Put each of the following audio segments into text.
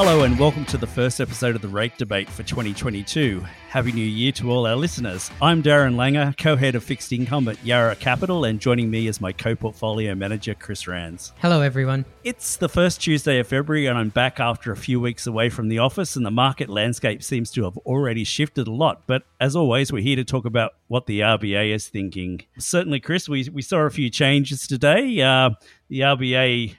Hello and welcome to the first episode of the Rate Debate for 2022. Happy New Year to all our listeners. I'm Darren Langer, co-head of fixed income at Yarra Capital, and joining me is my co-portfolio manager, Chris Rands. Hello, everyone. It's the first Tuesday of February, and I'm back after a few weeks away from the office, and the market landscape seems to have already shifted a lot. But as always, we're here to talk about what the RBA is thinking. Certainly, Chris, we, we saw a few changes today. Uh, the RBA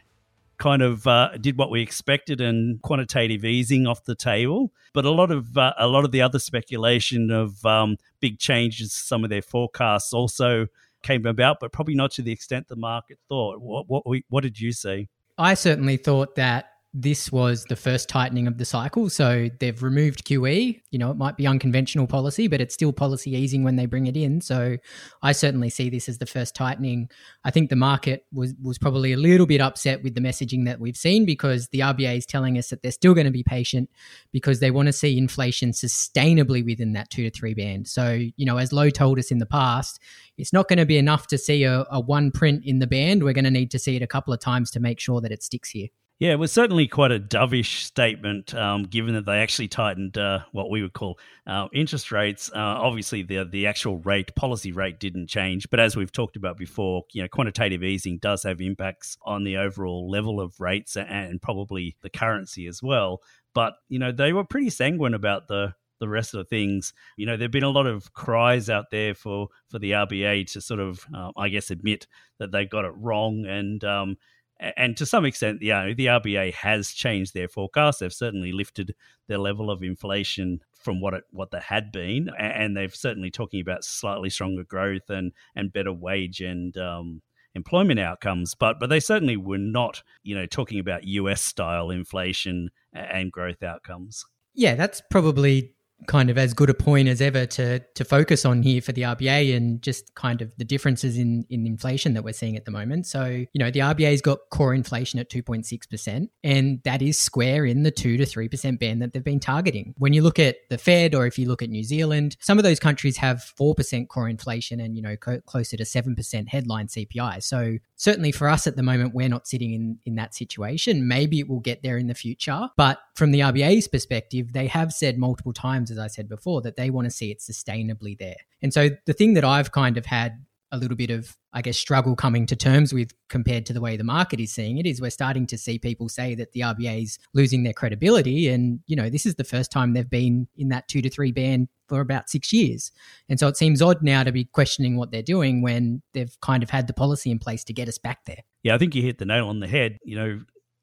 kind of uh, did what we expected and quantitative easing off the table. But a lot of uh, a lot of the other speculation of um, big changes, some of their forecasts also came about, but probably not to the extent the market thought. What what what did you see? I certainly thought that this was the first tightening of the cycle. So they've removed QE. You know, it might be unconventional policy, but it's still policy easing when they bring it in. So I certainly see this as the first tightening. I think the market was was probably a little bit upset with the messaging that we've seen because the RBA is telling us that they're still going to be patient because they want to see inflation sustainably within that two to three band. So, you know, as Lowe told us in the past, it's not going to be enough to see a, a one print in the band. We're going to need to see it a couple of times to make sure that it sticks here. Yeah, it was certainly quite a dovish statement, um, given that they actually tightened uh, what we would call uh, interest rates. Uh, obviously, the the actual rate, policy rate, didn't change, but as we've talked about before, you know, quantitative easing does have impacts on the overall level of rates and probably the currency as well. But you know, they were pretty sanguine about the the rest of the things. You know, there've been a lot of cries out there for for the RBA to sort of, uh, I guess, admit that they got it wrong and. Um, and to some extent, yeah, the RBA has changed their forecast. They've certainly lifted their level of inflation from what it what they had been, and they've certainly talking about slightly stronger growth and and better wage and um, employment outcomes. But but they certainly were not, you know, talking about US style inflation and growth outcomes. Yeah, that's probably kind of as good a point as ever to to focus on here for the RBA and just kind of the differences in in inflation that we're seeing at the moment. So, you know, the RBA's got core inflation at 2.6% and that is square in the 2 to 3% band that they've been targeting. When you look at the Fed or if you look at New Zealand, some of those countries have 4% core inflation and, you know, co- closer to 7% headline CPI. So, certainly for us at the moment we're not sitting in in that situation. Maybe it will get there in the future, but from the RBA's perspective, they have said multiple times as I said before, that they want to see it sustainably there. And so the thing that I've kind of had a little bit of, I guess, struggle coming to terms with compared to the way the market is seeing it is we're starting to see people say that the RBA is losing their credibility. And, you know, this is the first time they've been in that two to three band for about six years. And so it seems odd now to be questioning what they're doing when they've kind of had the policy in place to get us back there. Yeah, I think you hit the nail on the head. You know,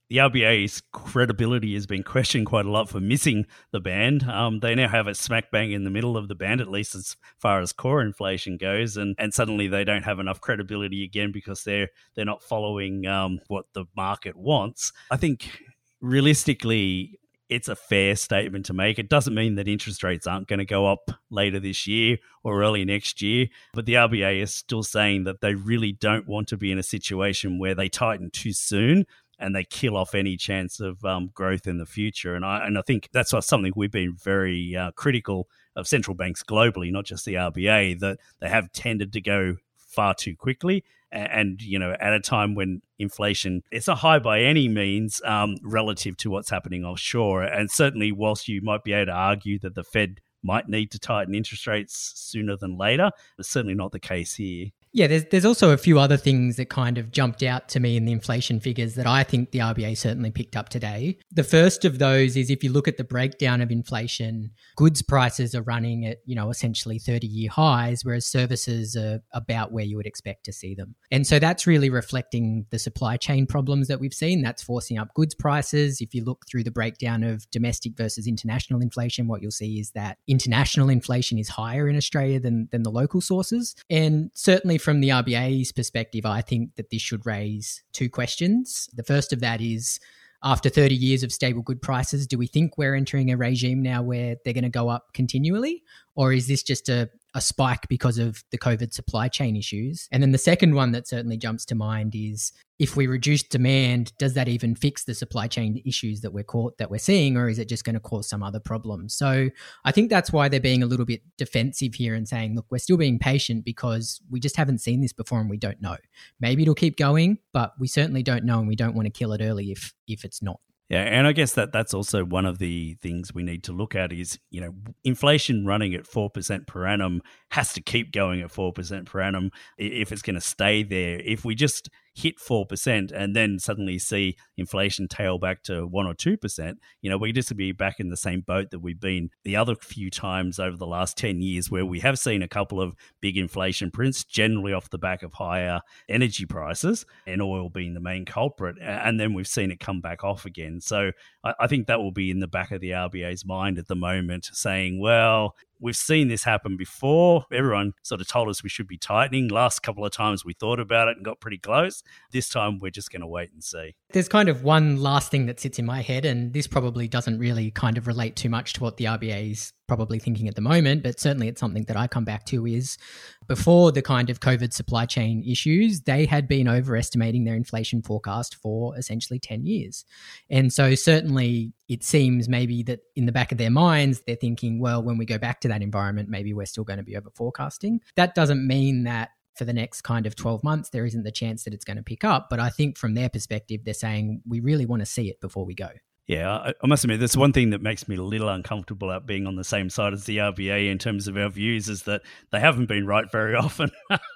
the RBA's credibility has been questioned quite a lot for missing the band. Um, they now have it smack bang in the middle of the band, at least as far as core inflation goes, and and suddenly they don't have enough credibility again because they're they're not following um, what the market wants. I think realistically. It's a fair statement to make. It doesn't mean that interest rates aren't going to go up later this year or early next year, but the RBA is still saying that they really don't want to be in a situation where they tighten too soon and they kill off any chance of um, growth in the future. And I and I think that's something we've been very uh, critical of central banks globally, not just the RBA, that they have tended to go far too quickly. And, you know, at a time when inflation it's not high by any means um, relative to what's happening offshore, and certainly whilst you might be able to argue that the Fed might need to tighten interest rates sooner than later, it's certainly not the case here. Yeah, there's there's also a few other things that kind of jumped out to me in the inflation figures that I think the RBA certainly picked up today. The first of those is if you look at the breakdown of inflation, goods prices are running at, you know, essentially 30-year highs whereas services are about where you would expect to see them. And so that's really reflecting the supply chain problems that we've seen. That's forcing up goods prices. If you look through the breakdown of domestic versus international inflation, what you'll see is that international inflation is higher in Australia than than the local sources. And certainly from the RBA's perspective, I think that this should raise two questions. The first of that is after 30 years of stable good prices, do we think we're entering a regime now where they're going to go up continually? Or is this just a, a spike because of the COVID supply chain issues? And then the second one that certainly jumps to mind is if we reduce demand, does that even fix the supply chain issues that we're caught that we're seeing, or is it just going to cause some other problems? So I think that's why they're being a little bit defensive here and saying, look, we're still being patient because we just haven't seen this before and we don't know. Maybe it'll keep going, but we certainly don't know and we don't want to kill it early if if it's not. Yeah, and I guess that that's also one of the things we need to look at is, you know, inflation running at 4% per annum has to keep going at 4% per annum if it's going to stay there. If we just hit 4% and then suddenly see inflation tail back to 1 or 2%, you know, we just be back in the same boat that we've been the other few times over the last 10 years where we have seen a couple of big inflation prints, generally off the back of higher energy prices and oil being the main culprit. And then we've seen it come back off again. So I, I think that will be in the back of the RBA's mind at the moment, saying, well, We've seen this happen before. Everyone sort of told us we should be tightening. Last couple of times we thought about it and got pretty close. This time we're just going to wait and see. There's kind of one last thing that sits in my head, and this probably doesn't really kind of relate too much to what the RBA's probably thinking at the moment, but certainly it's something that I come back to is before the kind of COVID supply chain issues, they had been overestimating their inflation forecast for essentially 10 years. And so certainly it seems maybe that in the back of their minds, they're thinking, well, when we go back to that environment, maybe we're still going to be over forecasting. That doesn't mean that for the next kind of 12 months, there isn't the chance that it's going to pick up. But I think from their perspective, they're saying we really want to see it before we go. Yeah, I, must admit, there's one thing that makes me a little uncomfortable about being on the same side as the RBA in terms of our views is that they haven't been right very often.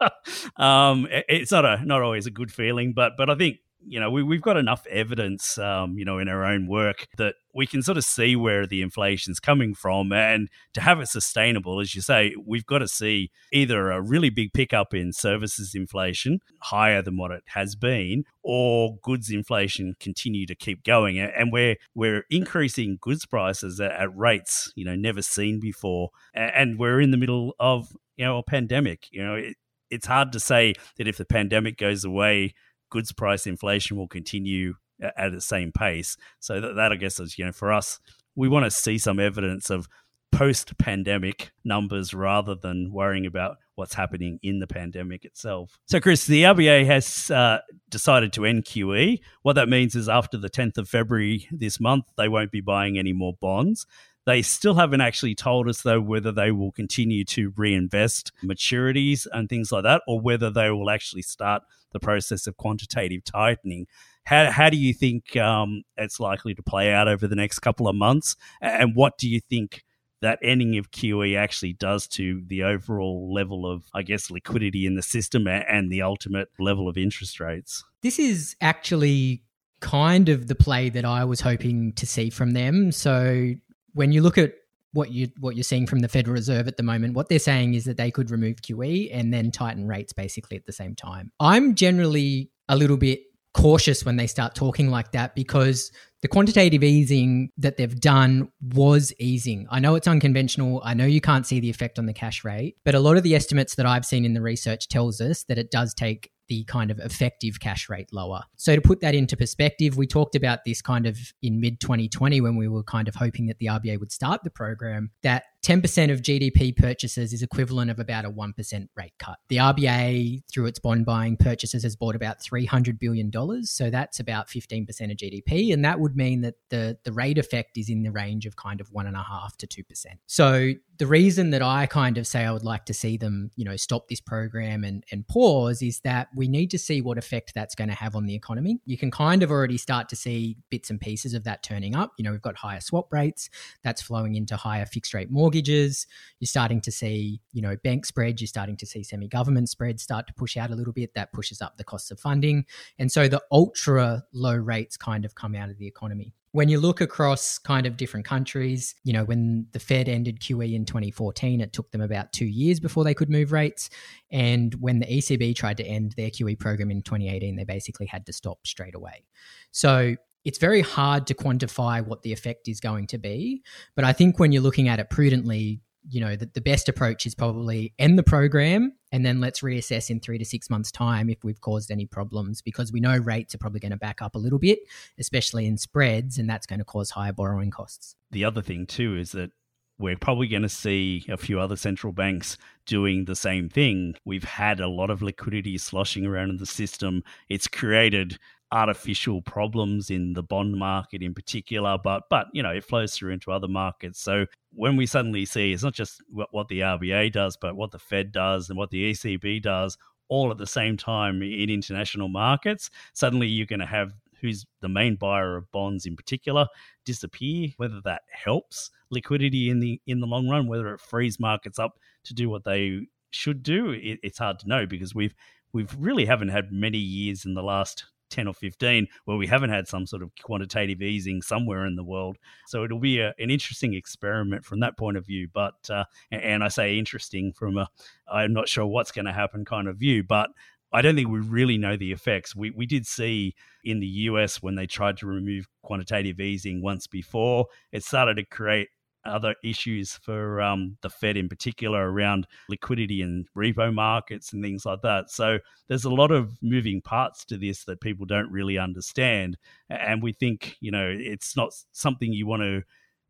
um, it, it's not a not always a good feeling, but but I think you know, we, we've got enough evidence, um, you know, in our own work that we can sort of see where the inflation's coming from. And to have it sustainable, as you say, we've got to see either a really big pickup in services inflation, higher than what it has been, or goods inflation continue to keep going. And we're, we're increasing goods prices at, at rates, you know, never seen before. And we're in the middle of, you know, a pandemic. You know, it, it's hard to say that if the pandemic goes away, goods price inflation will continue at the same pace. So that, that I guess is you know for us, we want to see some evidence of post-pandemic numbers rather than worrying about what's happening in the pandemic itself. So, Chris, the RBA has uh, decided to end QE. What that means is after the 10th of February this month, they won't be buying any more bonds. They still haven't actually told us, though, whether they will continue to reinvest maturities and things like that, or whether they will actually start the process of quantitative tightening. How, how do you think um, it's likely to play out over the next couple of months? And what do you think that ending of QE actually does to the overall level of, I guess, liquidity in the system and the ultimate level of interest rates? This is actually kind of the play that I was hoping to see from them. So when you look at what you what you're seeing from the Federal Reserve at the moment, what they're saying is that they could remove QE and then tighten rates basically at the same time. I'm generally a little bit cautious when they start talking like that because the quantitative easing that they've done was easing. I know it's unconventional. I know you can't see the effect on the cash rate, but a lot of the estimates that I've seen in the research tells us that it does take the kind of effective cash rate lower. So, to put that into perspective, we talked about this kind of in mid 2020 when we were kind of hoping that the RBA would start the program, that 10% of GDP purchases is equivalent of about a 1% rate cut. The RBA, through its bond buying purchases, has bought about $300 billion. So that's about 15% of GDP. And that would mean that the, the rate effect is in the range of kind of 1.5 to 2%. So the reason that I kind of say I would like to see them, you know, stop this program and, and pause is that we need to see what effect that's going to have on the economy. You can kind of already start to see bits and pieces of that turning up. You know, we've got higher swap rates, that's flowing into higher fixed rate mortgages mortgages. You're starting to see, you know, bank spreads. You're starting to see semi-government spreads start to push out a little bit. That pushes up the costs of funding, and so the ultra low rates kind of come out of the economy when you look across kind of different countries, you know, when the Fed ended QE in 2014, it took them about two years before they could move rates. And when the ECB tried to end their QE program in 2018, they basically had to stop straight away. So it's very hard to quantify what the effect is going to be. But I think when you're looking at it prudently, you know, the, the best approach is probably end the program and then let's reassess in three to six months' time if we've caused any problems because we know rates are probably going to back up a little bit, especially in spreads, and that's going to cause higher borrowing costs. The other thing, too, is that we're probably going to see a few other central banks doing the same thing. We've had a lot of liquidity sloshing around in the system. It's created artificial problems in the bond market in particular, but but you know it flows through into other markets. So when we suddenly see it's not just what, what the RBA does, but what the Fed does and what the ECB does, all at the same time in international markets, suddenly you're going to have who's the main buyer of bonds in particular, disappear. Whether that helps liquidity in the in the long run, whether it frees markets up to do what they should do, it, it's hard to know because we've we've really haven't had many years in the last 10 or 15 where we haven't had some sort of quantitative easing somewhere in the world. So it'll be a, an interesting experiment from that point of view. But, uh, and I say interesting from a, I'm not sure what's going to happen kind of view, but I don't think we really know the effects. We, we did see in the US when they tried to remove quantitative easing once before, it started to create other issues for um, the Fed in particular around liquidity and repo markets and things like that. So there's a lot of moving parts to this that people don't really understand. And we think, you know, it's not something you want to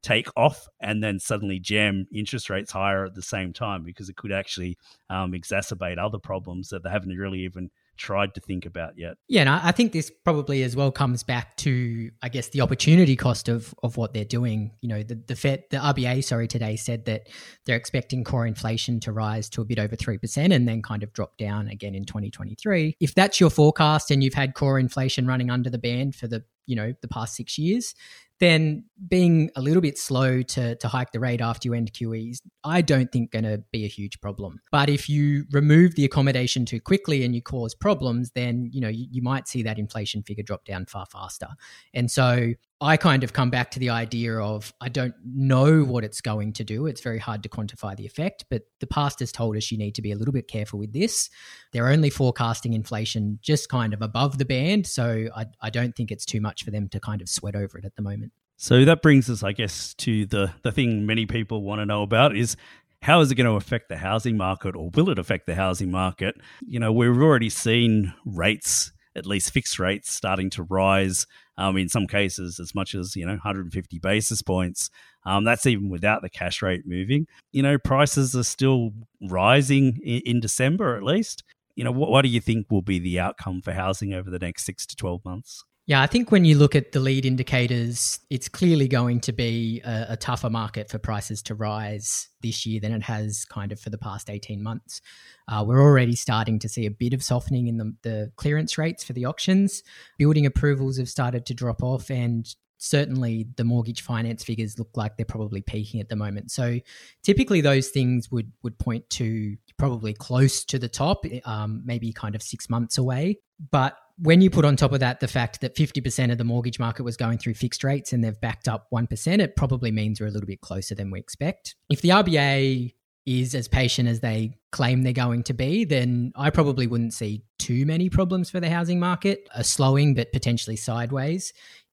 take off and then suddenly jam interest rates higher at the same time because it could actually um, exacerbate other problems that they haven't really even tried to think about yet. Yeah, and I think this probably as well comes back to, I guess, the opportunity cost of of what they're doing. You know, the the Fed, the RBA, sorry, today said that they're expecting core inflation to rise to a bit over three percent and then kind of drop down again in 2023. If that's your forecast and you've had core inflation running under the band for the you know the past six years then being a little bit slow to, to hike the rate after you end QEs, I don't think going to be a huge problem. But if you remove the accommodation too quickly and you cause problems, then you know you, you might see that inflation figure drop down far faster. And so I kind of come back to the idea of I don't know what it's going to do. It's very hard to quantify the effect, but the past has told us you need to be a little bit careful with this. They're only forecasting inflation just kind of above the band, so I, I don't think it's too much for them to kind of sweat over it at the moment. So that brings us, I guess, to the the thing many people want to know about is how is it going to affect the housing market, or will it affect the housing market? You know, we've already seen rates at least fixed rates starting to rise. Um, in some cases, as much as you know, 150 basis points. Um, that's even without the cash rate moving. You know, prices are still rising in, in December, at least. You know, what, what do you think will be the outcome for housing over the next six to 12 months? Yeah, I think when you look at the lead indicators, it's clearly going to be a, a, tougher market for prices to rise this year than it has kind of for the past 18 months. Uh, we're already starting to see a bit of softening in the, the clearance rates for the auctions. Building approvals have started to drop off, and certainly the mortgage finance figures look like they're probably peaking at the moment. So typically those things would would point to probably close to the top, um, maybe kind of six months away. But when you put on top of that the fact that 50% of the mortgage market was going through fixed rates and they've backed up 1%, it probably means we're a little bit closer than we expect. If the RBA is as patient as they claim they're going to be, then I probably wouldn't see too many problems for the housing market, a slowing but potentially sideways.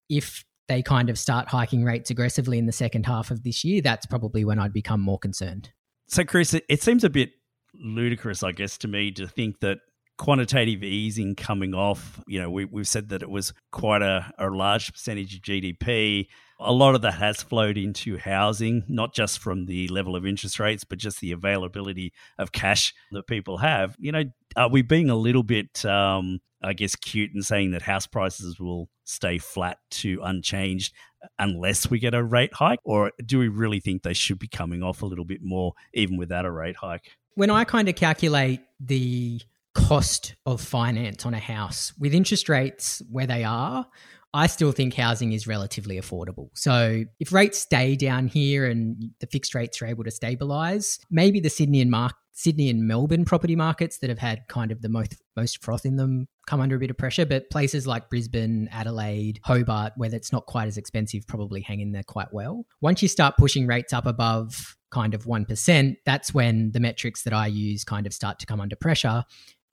If they kind of start hiking rates aggressively in the second half of this year, that's probably when I'd become more concerned. So, Chris, it seems a bit ludicrous, I guess, to me to think that quantitative easing coming off. You know, we, we've said that it was quite a, a large percentage of GDP. A lot of that has flowed into housing, not just from the level of interest rates, but just the availability of cash that people have. You know, are we being a little bit, um, I guess, cute in saying that house prices will stay flat to unchanged unless we get a rate hike? Or do we really think they should be coming off a little bit more, even without a rate hike? When I kind of calculate the cost of finance on a house with interest rates where they are, I still think housing is relatively affordable. So if rates stay down here and the fixed rates are able to stabilize, maybe the Sydney and Mark Sydney and Melbourne property markets that have had kind of the most most froth in them come under a bit of pressure, but places like Brisbane, Adelaide, Hobart, where it's not quite as expensive, probably hang in there quite well. Once you start pushing rates up above kind of 1%, that's when the metrics that I use kind of start to come under pressure.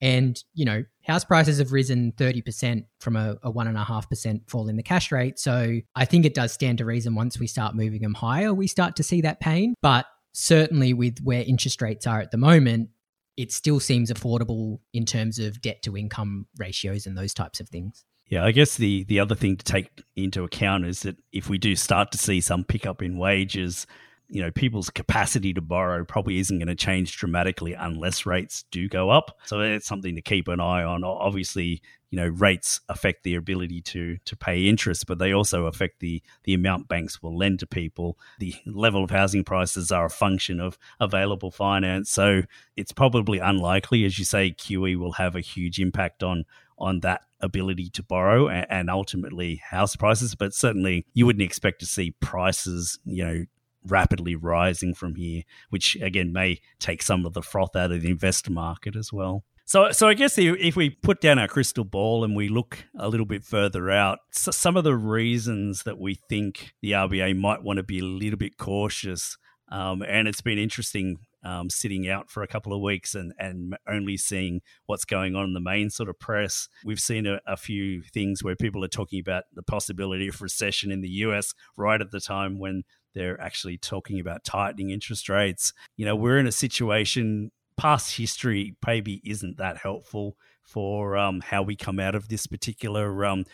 And, you know, house prices have risen 30% from a, a 1.5% fall in the cash rate. So I think it does stand to reason once we start moving them higher, we start to see that pain. But certainly with where interest rates are at the moment, it still seems affordable in terms of debt to income ratios and those types of things. Yeah, I guess the the other thing to take into account is that if we do start to see some pickup in wages, you know, people's capacity to borrow probably isn't going to change dramatically unless rates do go up. So it's something to keep an eye on. Obviously, you know, rates affect the ability to to pay interest, but they also affect the the amount banks will lend to people. The level of housing prices are a function of available finance. So it's probably unlikely, as you say, QE will have a huge impact on on that ability to borrow and, ultimately house prices. But certainly, you wouldn't expect to see prices, you know, rapidly rising from here, which again may take some of the froth out of the investor market as well. So, so I guess if we put down our crystal ball and we look a little bit further out, some of the reasons that we think the RBA might want to be a little bit cautious, um, and it's been interesting um, sitting out for a couple of weeks and, and only seeing what's going on in the main sort of press. We've seen a, a, few things where people are talking about the possibility of recession in the US right at the time when they're actually talking about tightening interest rates. You know, we're in a situation, past history maybe isn't that helpful for um, how we come out of this particular um,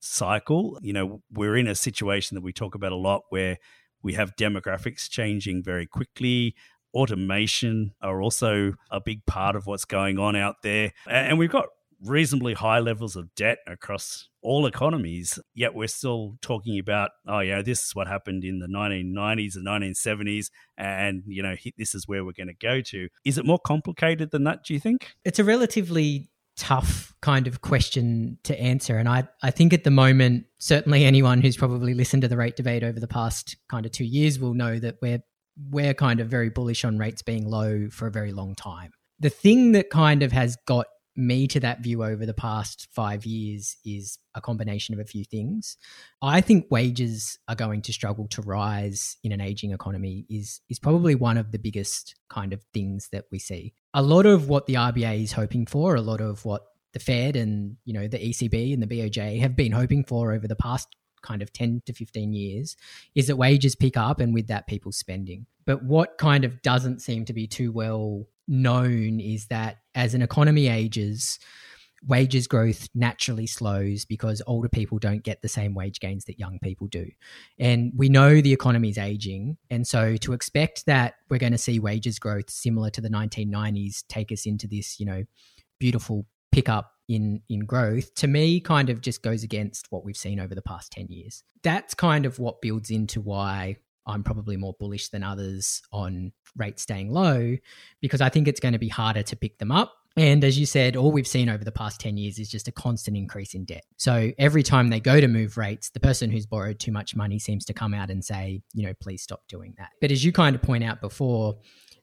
cycle. You know, we're in a situation that we talk about a lot where we have demographics changing very quickly automation are also a big part of what's going on out there. And we've got reasonably high levels of debt across all economies, yet we're still talking about, oh, yeah, this is what happened in the 1990s and 1970s, and, you know, this is where we're going to go to. Is it more complicated than that, do you think? It's a relatively tough kind of question to answer. And I, I think at the moment, certainly anyone who's probably listened to the rate debate over the past kind of two years will know that we're we're kind of very bullish on rates being low for a very long time. The thing that kind of has got me to that view over the past five years is a combination of a few things. I think wages are going to struggle to rise in an aging economy is is probably one of the biggest kind of things that we see. A lot of what the RBA is hoping for, a lot of what the Fed and you know the ECB and the BOJ have been hoping for over the past kind of 10 to 15 years is that wages pick up and with that people spending. But what kind of doesn't seem to be too well known is that as an economy ages, wages growth naturally slows because older people don't get the same wage gains that young people do. And we know the economy is aging. And so to expect that we're going to see wages growth similar to the 1990s take us into this, you know, beautiful pickup in in growth to me kind of just goes against what we've seen over the past 10 years that's kind of what builds into why i'm probably more bullish than others on rates staying low because i think it's going to be harder to pick them up and as you said, all we've seen over the past 10 years is just a constant increase in debt. So every time they go to move rates, the person who's borrowed too much money seems to come out and say, you know, please stop doing that. But as you kind of point out before,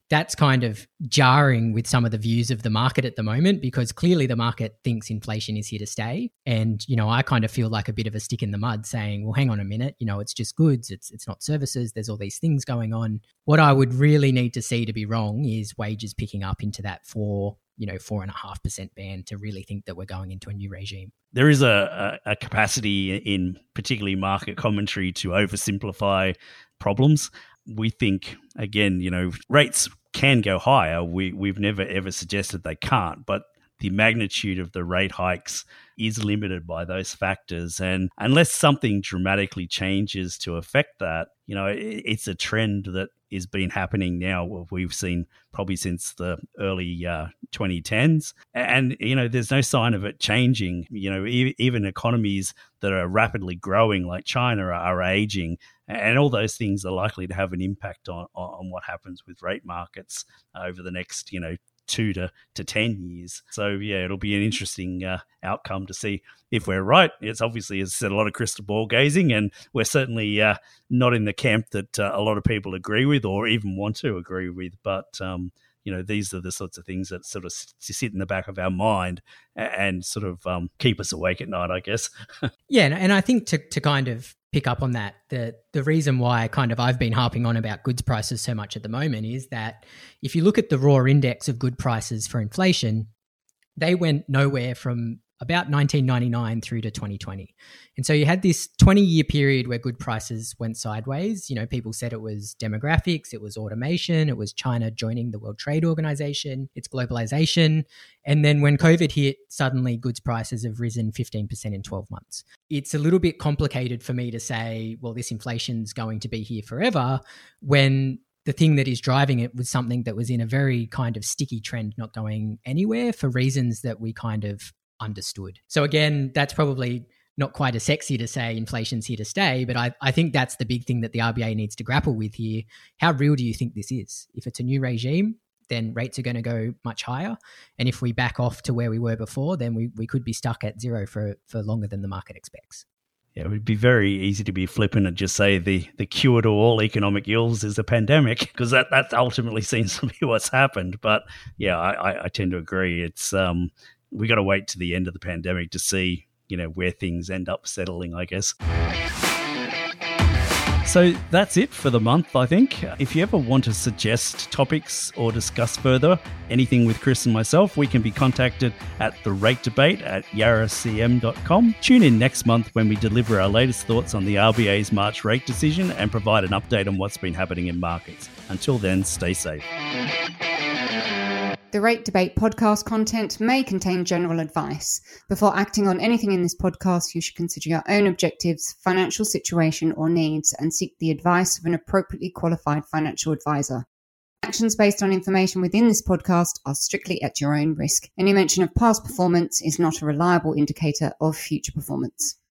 that's kind of jarring with some of the views of the market at the moment because clearly the market thinks inflation is here to stay. And you know I kind of feel like a bit of a stick in the mud saying well hang on a minute you know it's just goods it's it's not services there's all these things going on. What I would really need to see to be wrong is wages picking up into that four you know four and a half percent band to really think that we're going into a new regime. There is a, a, a capacity in particularly market commentary to oversimplify problems we think again, you know, rates can go higher. We we've never ever suggested they can't, but the magnitude of the rate hikes is limited by those factors. And unless something dramatically changes to affect that, you know, it's a trend that is been happening now. We've seen probably since the early uh, 2010s, and you know, there's no sign of it changing. You know, even economies that are rapidly growing, like China, are aging, and all those things are likely to have an impact on on what happens with rate markets over the next, you know, two to, to 10 years. So, yeah, it'll be an interesting uh, outcome to see if we're right. It's obviously, as said, a lot of crystal ball gazing, and we're certainly uh, not in the camp that uh, a lot of people agree with or even want to agree with. But, um, you know, these are the sorts of things that sort of sit in the back of our mind and sort of um, keep us awake at night, I guess. yeah, and I think to, to kind of pick up on that. The the reason why kind of I've been harping on about goods prices so much at the moment is that if you look at the raw index of good prices for inflation, they went nowhere from about 1999 through to 2020. And so you had this 20 year period where good prices went sideways. You know, people said it was demographics, it was automation, it was China joining the World Trade Organization, it's globalization. And then when COVID hit, suddenly goods prices have risen 15% in 12 months. It's a little bit complicated for me to say, well, this inflation's going to be here forever when the thing that is driving it was something that was in a very kind of sticky trend, not going anywhere for reasons that we kind of understood. So, again, that's probably not quite as sexy to say inflation's here to stay, but I, I think that's the big thing that the RBA needs to grapple with here. How real do you think this is? If it's a new regime, then rates are going to go much higher. And if we back off to where we were before, then we, we could be stuck at zero for, for longer than the market expects. Yeah, it would be very easy to be flippant and just say the, the cure to all economic ills is the pandemic, because that, that ultimately seems to be what's happened. But yeah, I, I tend to agree. It's um, we got to wait to the end of the pandemic to see you know where things end up settling, I guess. So that's it for the month, I think. If you ever want to suggest topics or discuss further anything with Chris and myself, we can be contacted at the rate debate at yarracm.com. Tune in next month when we deliver our latest thoughts on the RBA's March rate decision and provide an update on what's been happening in markets. Until then, stay safe. The Rate Debate podcast content may contain general advice. Before acting on anything in this podcast, you should consider your own objectives, financial situation, or needs and seek the advice of an appropriately qualified financial advisor. Actions based on information within this podcast are strictly at your own risk. Any mention of past performance is not a reliable indicator of future performance.